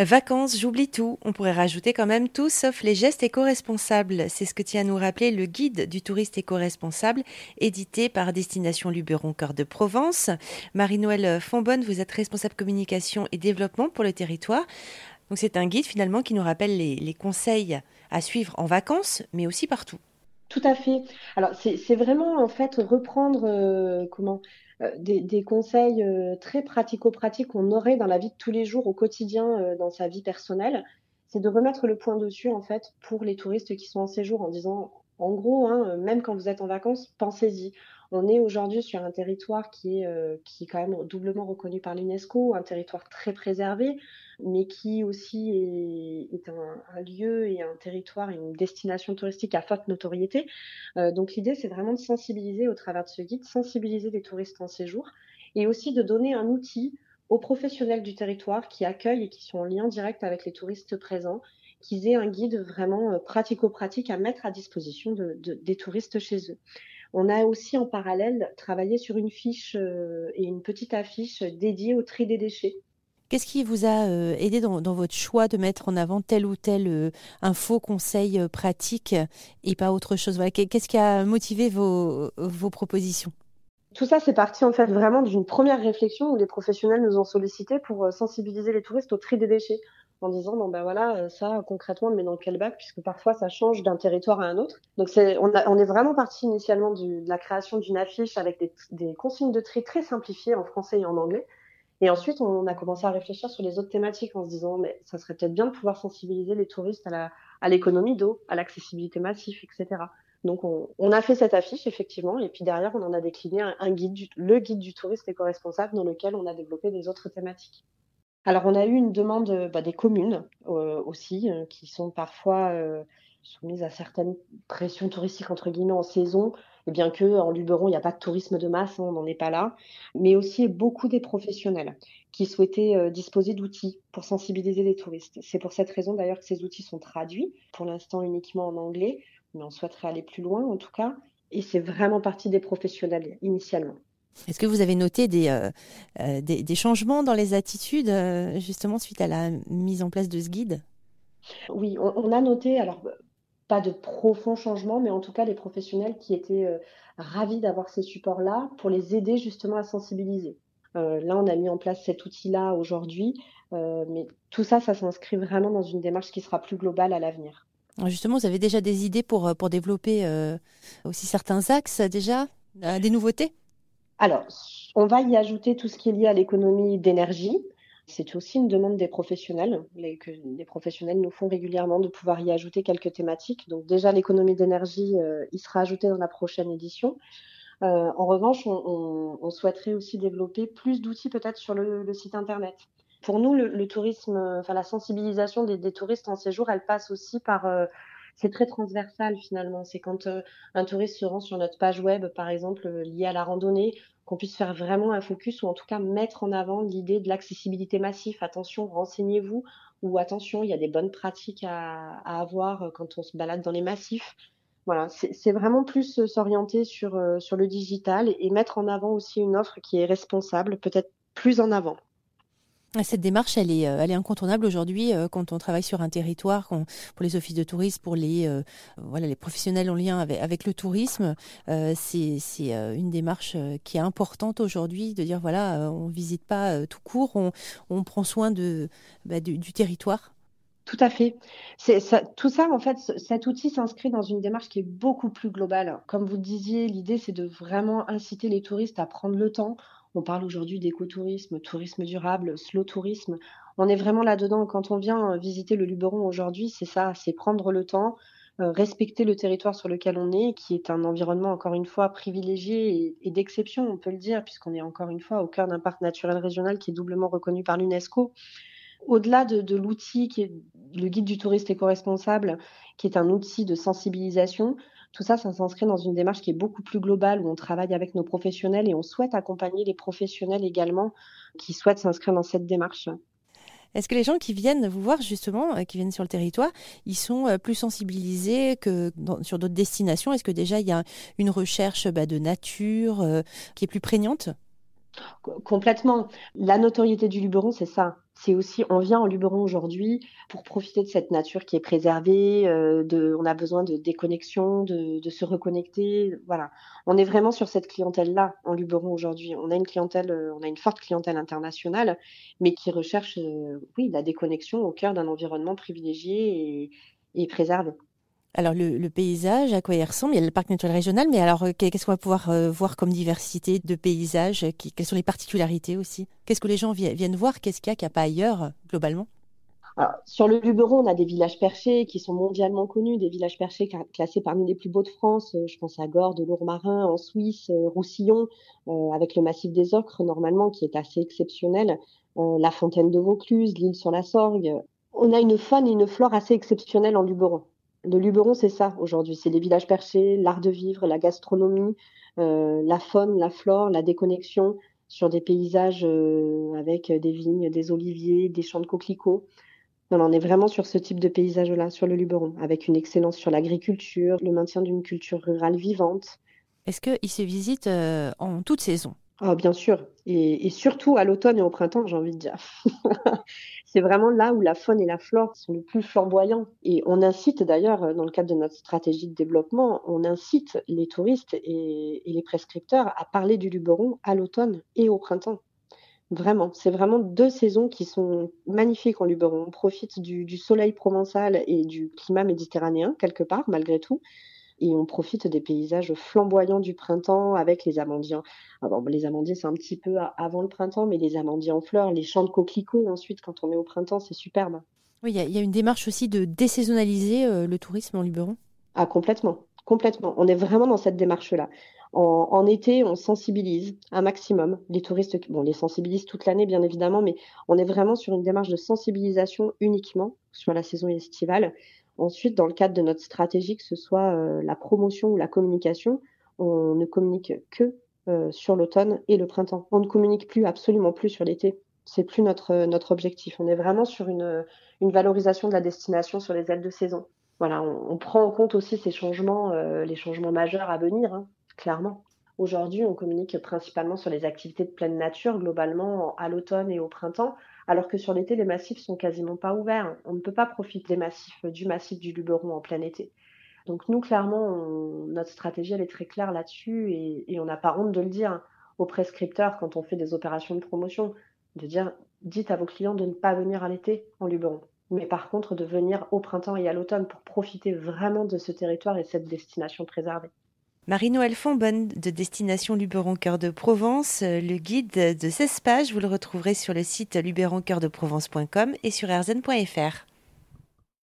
Vacances, j'oublie tout. On pourrait rajouter quand même tout sauf les gestes éco-responsables. C'est ce que tient à nous rappeler le guide du touriste éco-responsable, édité par Destination Luberon Cœur de Provence. Marie-Noël Fonbonne, vous êtes responsable communication et développement pour le territoire. C'est un guide finalement qui nous rappelle les, conseils à suivre en vacances, mais aussi partout. Tout à fait. Alors c'est vraiment en fait reprendre euh, comment euh, des, conseils euh, très pratico-pratiques qu'on aurait dans la vie de tous les jours, au quotidien, euh, dans sa vie personnelle, c'est de remettre le point dessus, en fait, pour les touristes qui sont en séjour, en disant, en gros, hein, même quand vous êtes en vacances, pensez-y. On est aujourd'hui sur un territoire qui est, qui est quand même doublement reconnu par l'UNESCO, un territoire très préservé mais qui aussi est, un, lieu et un territoire, une destination touristique à forte notoriété. Euh, donc l'idée, c'est vraiment de sensibiliser au travers de ce guide, sensibiliser les touristes en séjour et aussi de donner un outil aux professionnels du territoire qui accueillent et qui sont en lien direct avec les touristes présents, qu'ils aient un guide vraiment euh, pratico-pratique à mettre à disposition de, des touristes chez eux. On a aussi en parallèle travaillé sur une fiche euh, et une petite affiche dédiée au tri des déchets. Qu'est-ce qui vous a euh, aidé dans, votre choix de mettre en avant tel ou tel info, conseil euh, pratique et pas autre chose? Qu'est-ce qui a motivé vos, propositions? Tout ça, c'est parti en fait vraiment d'une première réflexion où les professionnels nous ont sollicité pour sensibiliser les touristes au tri des déchets en disant bon ben voilà ça concrètement on met dans quel bac puisque parfois ça change d'un territoire à un autre donc c'est on, est vraiment parti initialement de la création d'une affiche avec des, consignes de tri très simplifiées en français et en anglais et ensuite, on a commencé à réfléchir sur les autres thématiques en se disant, mais ça serait peut-être bien de pouvoir sensibiliser les touristes à l'économie d'eau, à l'accessibilité massive, etc. Donc, on, a fait cette affiche, effectivement, et puis derrière, on en a décliné un, guide, le guide du touriste éco-responsable, dans lequel on a développé des autres thématiques. Alors, on a eu une demande bah, des communes euh, aussi, euh, qui sont parfois euh, soumises à certaines pressions touristiques, entre guillemets, en saison, et bien que en Luberon, il n'y a pas de tourisme de masse, hein, on n'en est pas là, mais aussi beaucoup des professionnels qui souhaitaient euh, disposer d'outils pour sensibiliser les touristes. C'est pour cette raison d'ailleurs que ces outils sont traduits, pour l'instant uniquement en anglais, mais on souhaiterait aller plus loin en tout cas, et c'est vraiment partie des professionnels initialement. Est-ce que vous avez noté des, euh, euh, des, changements dans les attitudes, justement, suite à la mise en place de ce guide? Oui, on, on, a noté, alors pas de profonds changements, mais en tout cas les professionnels qui étaient euh, ravis d'avoir ces supports-là pour les aider justement à sensibiliser. Euh, là, on a mis en place cet outil-là aujourd'hui, euh, mais tout ça, ça s'inscrit vraiment dans une démarche qui sera plus globale à l'avenir. Justement, vous avez déjà des idées pour, pour développer aussi certains axes déjà, des nouveautés? Alors, on va y ajouter tout ce qui est lié à l'économie d'énergie. C'est aussi une demande des professionnels, que les professionnels nous font régulièrement de pouvoir y ajouter quelques thématiques. Donc déjà, l'économie d'énergie, euh, il sera ajouté dans la prochaine édition. Euh, en revanche, on, souhaiterait aussi développer plus d'outils peut-être sur le, site internet. Pour nous, le, tourisme, enfin la sensibilisation des, touristes en séjour, elle passe aussi par euh, c'est très transversal finalement. C'est quand un touriste se rend sur notre page web, par exemple, liée à la randonnée, qu'on puisse faire vraiment un focus ou en tout cas mettre en avant l'idée de l'accessibilité massive. Attention, renseignez-vous ou attention, il y a des bonnes pratiques à, avoir quand on se balade dans les massifs. Voilà, c'est vraiment plus s'orienter sur, euh, sur le digital et mettre en avant aussi une offre qui est responsable, peut-être plus en avant. Cette démarche, elle est, euh, incontournable aujourd'hui euh, quand on travaille sur un territoire, pour les offices de tourisme, pour les, euh, professionnels en lien avec, le tourisme. c'est une démarche qui est importante aujourd'hui de dire voilà, on visite pas tout court, on, prend soin de, bah, du, territoire. Tout à fait. Tout ça, en fait, cet outil s'inscrit dans une démarche qui est beaucoup plus globale. Comme vous le disiez, l'idée, c'est de vraiment inciter les touristes à prendre le temps on parle aujourd'hui d'écotourisme, tourisme durable, slow tourisme. On est vraiment là-dedans. Quand on vient euh, visiter le Luberon aujourd'hui, c'est ça, c'est prendre le temps, euh, respecter le territoire sur lequel on est, qui est un environnement encore une fois privilégié et, d'exception, on peut le dire, puisqu'on est encore une fois au cœur d'un parc naturel régional qui est doublement reconnu par l'UNESCO. Au-delà de, de l'outil qui est le guide du touriste éco-responsable, qui est un outil de sensibilisation, tout ça, ça s'inscrit dans une démarche qui est beaucoup plus globale, où on travaille avec nos professionnels et on souhaite accompagner les professionnels également qui souhaitent s'inscrire dans cette démarche. Est-ce que les gens qui viennent vous voir justement, euh, qui viennent sur le territoire, ils sont euh, plus sensibilisés que sur d'autres destinations? Est-ce que déjà il y a une recherche bah, de nature euh, qui est plus prégnante? Complètement. La notoriété du Luberon, c'est ça. C'est aussi, on vient en Luberon aujourd'hui pour profiter de cette nature qui est préservée. Euh, on a besoin de déconnexion, de, de, se reconnecter. Voilà, on est vraiment sur cette clientèle-là en Luberon aujourd'hui. On a une clientèle, euh, on a une forte clientèle internationale, mais qui recherche, euh, oui, la déconnexion au cœur d'un environnement privilégié et, et préservé. Alors le, paysage, à quoi il ressemble Il y a le parc naturel régional, mais alors euh, qu'est-ce qu'on va pouvoir euh, voir comme diversité de paysages Quelles sont les particularités aussi? Qu'est-ce que les gens viennent voir? Qu'est-ce qu'il y a qu'il n'y pas ailleurs globalement? Sur le Luberon, on a des villages perchés qui sont mondialement connus, des villages perchés classés parmi les plus beaux de France. Euh, je pense à Gordes, Lourmarin, en Suisse, Roussillon, avec le massif des Ocres, normalement, qui est assez exceptionnel. la fontaine de Vaucluse, l'île sur la Sorgue. On a une faune et une flore assez exceptionnelles en Luberon. Le Luberon, c'est ça aujourd'hui. C'est les villages perchés, l'art de vivre, la gastronomie, euh, la faune, la flore, la déconnexion sur des paysages euh, avec des vignes, des oliviers, des champs de coquelicots. on est vraiment sur ce type de paysage-là, sur le Luberon, avec une excellence sur l'agriculture, le maintien d'une culture rurale vivante. Est-ce qu'il se visite euh, en toute saison? Oh, bien sûr, et, surtout à l'automne et au printemps, j'ai envie de dire. c'est vraiment là où la faune et la flore sont le plus flamboyants. Et on incite d'ailleurs, dans le cadre de notre stratégie de développement, on incite les touristes et, les prescripteurs à parler du Luberon à l'automne et au printemps. Vraiment, c'est vraiment deux saisons qui sont magnifiques en Luberon. On profite du soleil provençal et du climat méditerranéen, quelque part, malgré tout et on profite des paysages flamboyants du printemps avec les amandiers. Alors, ah les amandiers, c'est un petit peu avant le printemps, mais les amandiers en fleurs, les champs de coquelicots ensuite, quand on est au printemps, c'est superbe. Oui, il y, a une démarche aussi de désaisonnaliser euh, le tourisme en Luberon. Ah, complètement, complètement. On est vraiment dans cette démarche-là. En, été, on sensibilise un maximum les touristes. Bon, on les sensibilise toute l'année, bien évidemment, mais on est vraiment sur une démarche de sensibilisation uniquement sur la saison estivale. Ensuite, dans le cadre de notre stratégie, que ce soit euh, la promotion ou la communication, on ne communique que euh, sur l'automne et le printemps. On ne communique plus, absolument plus sur l'été. C'est plus notre, notre objectif. On est vraiment sur une, valorisation de la destination sur les ailes de saison. Voilà, on, prend en compte aussi ces changements, euh, les changements majeurs à venir, hein, clairement. Aujourd'hui, on communique principalement sur les activités de pleine nature, globalement à l'automne et au printemps, alors que sur l'été, les massifs sont quasiment pas ouverts. On ne peut pas profiter des massifs, du massif du Luberon en plein été. Donc nous, clairement, notre stratégie, elle est très claire là-dessus et, on n'a pas honte de le dire aux prescripteurs quand on fait des opérations de promotion, de dire, dites à vos clients de ne pas venir à l'été en Luberon, mais par contre de venir au printemps et à l'automne pour profiter vraiment de ce territoire et cette destination préservée. Marie-Noël Fonbonne de Destination Luberon Cœur de Provence. Le guide de 16 pages, vous le retrouverez sur le site luberoncoeurdeprovence.com et sur erzen.fr.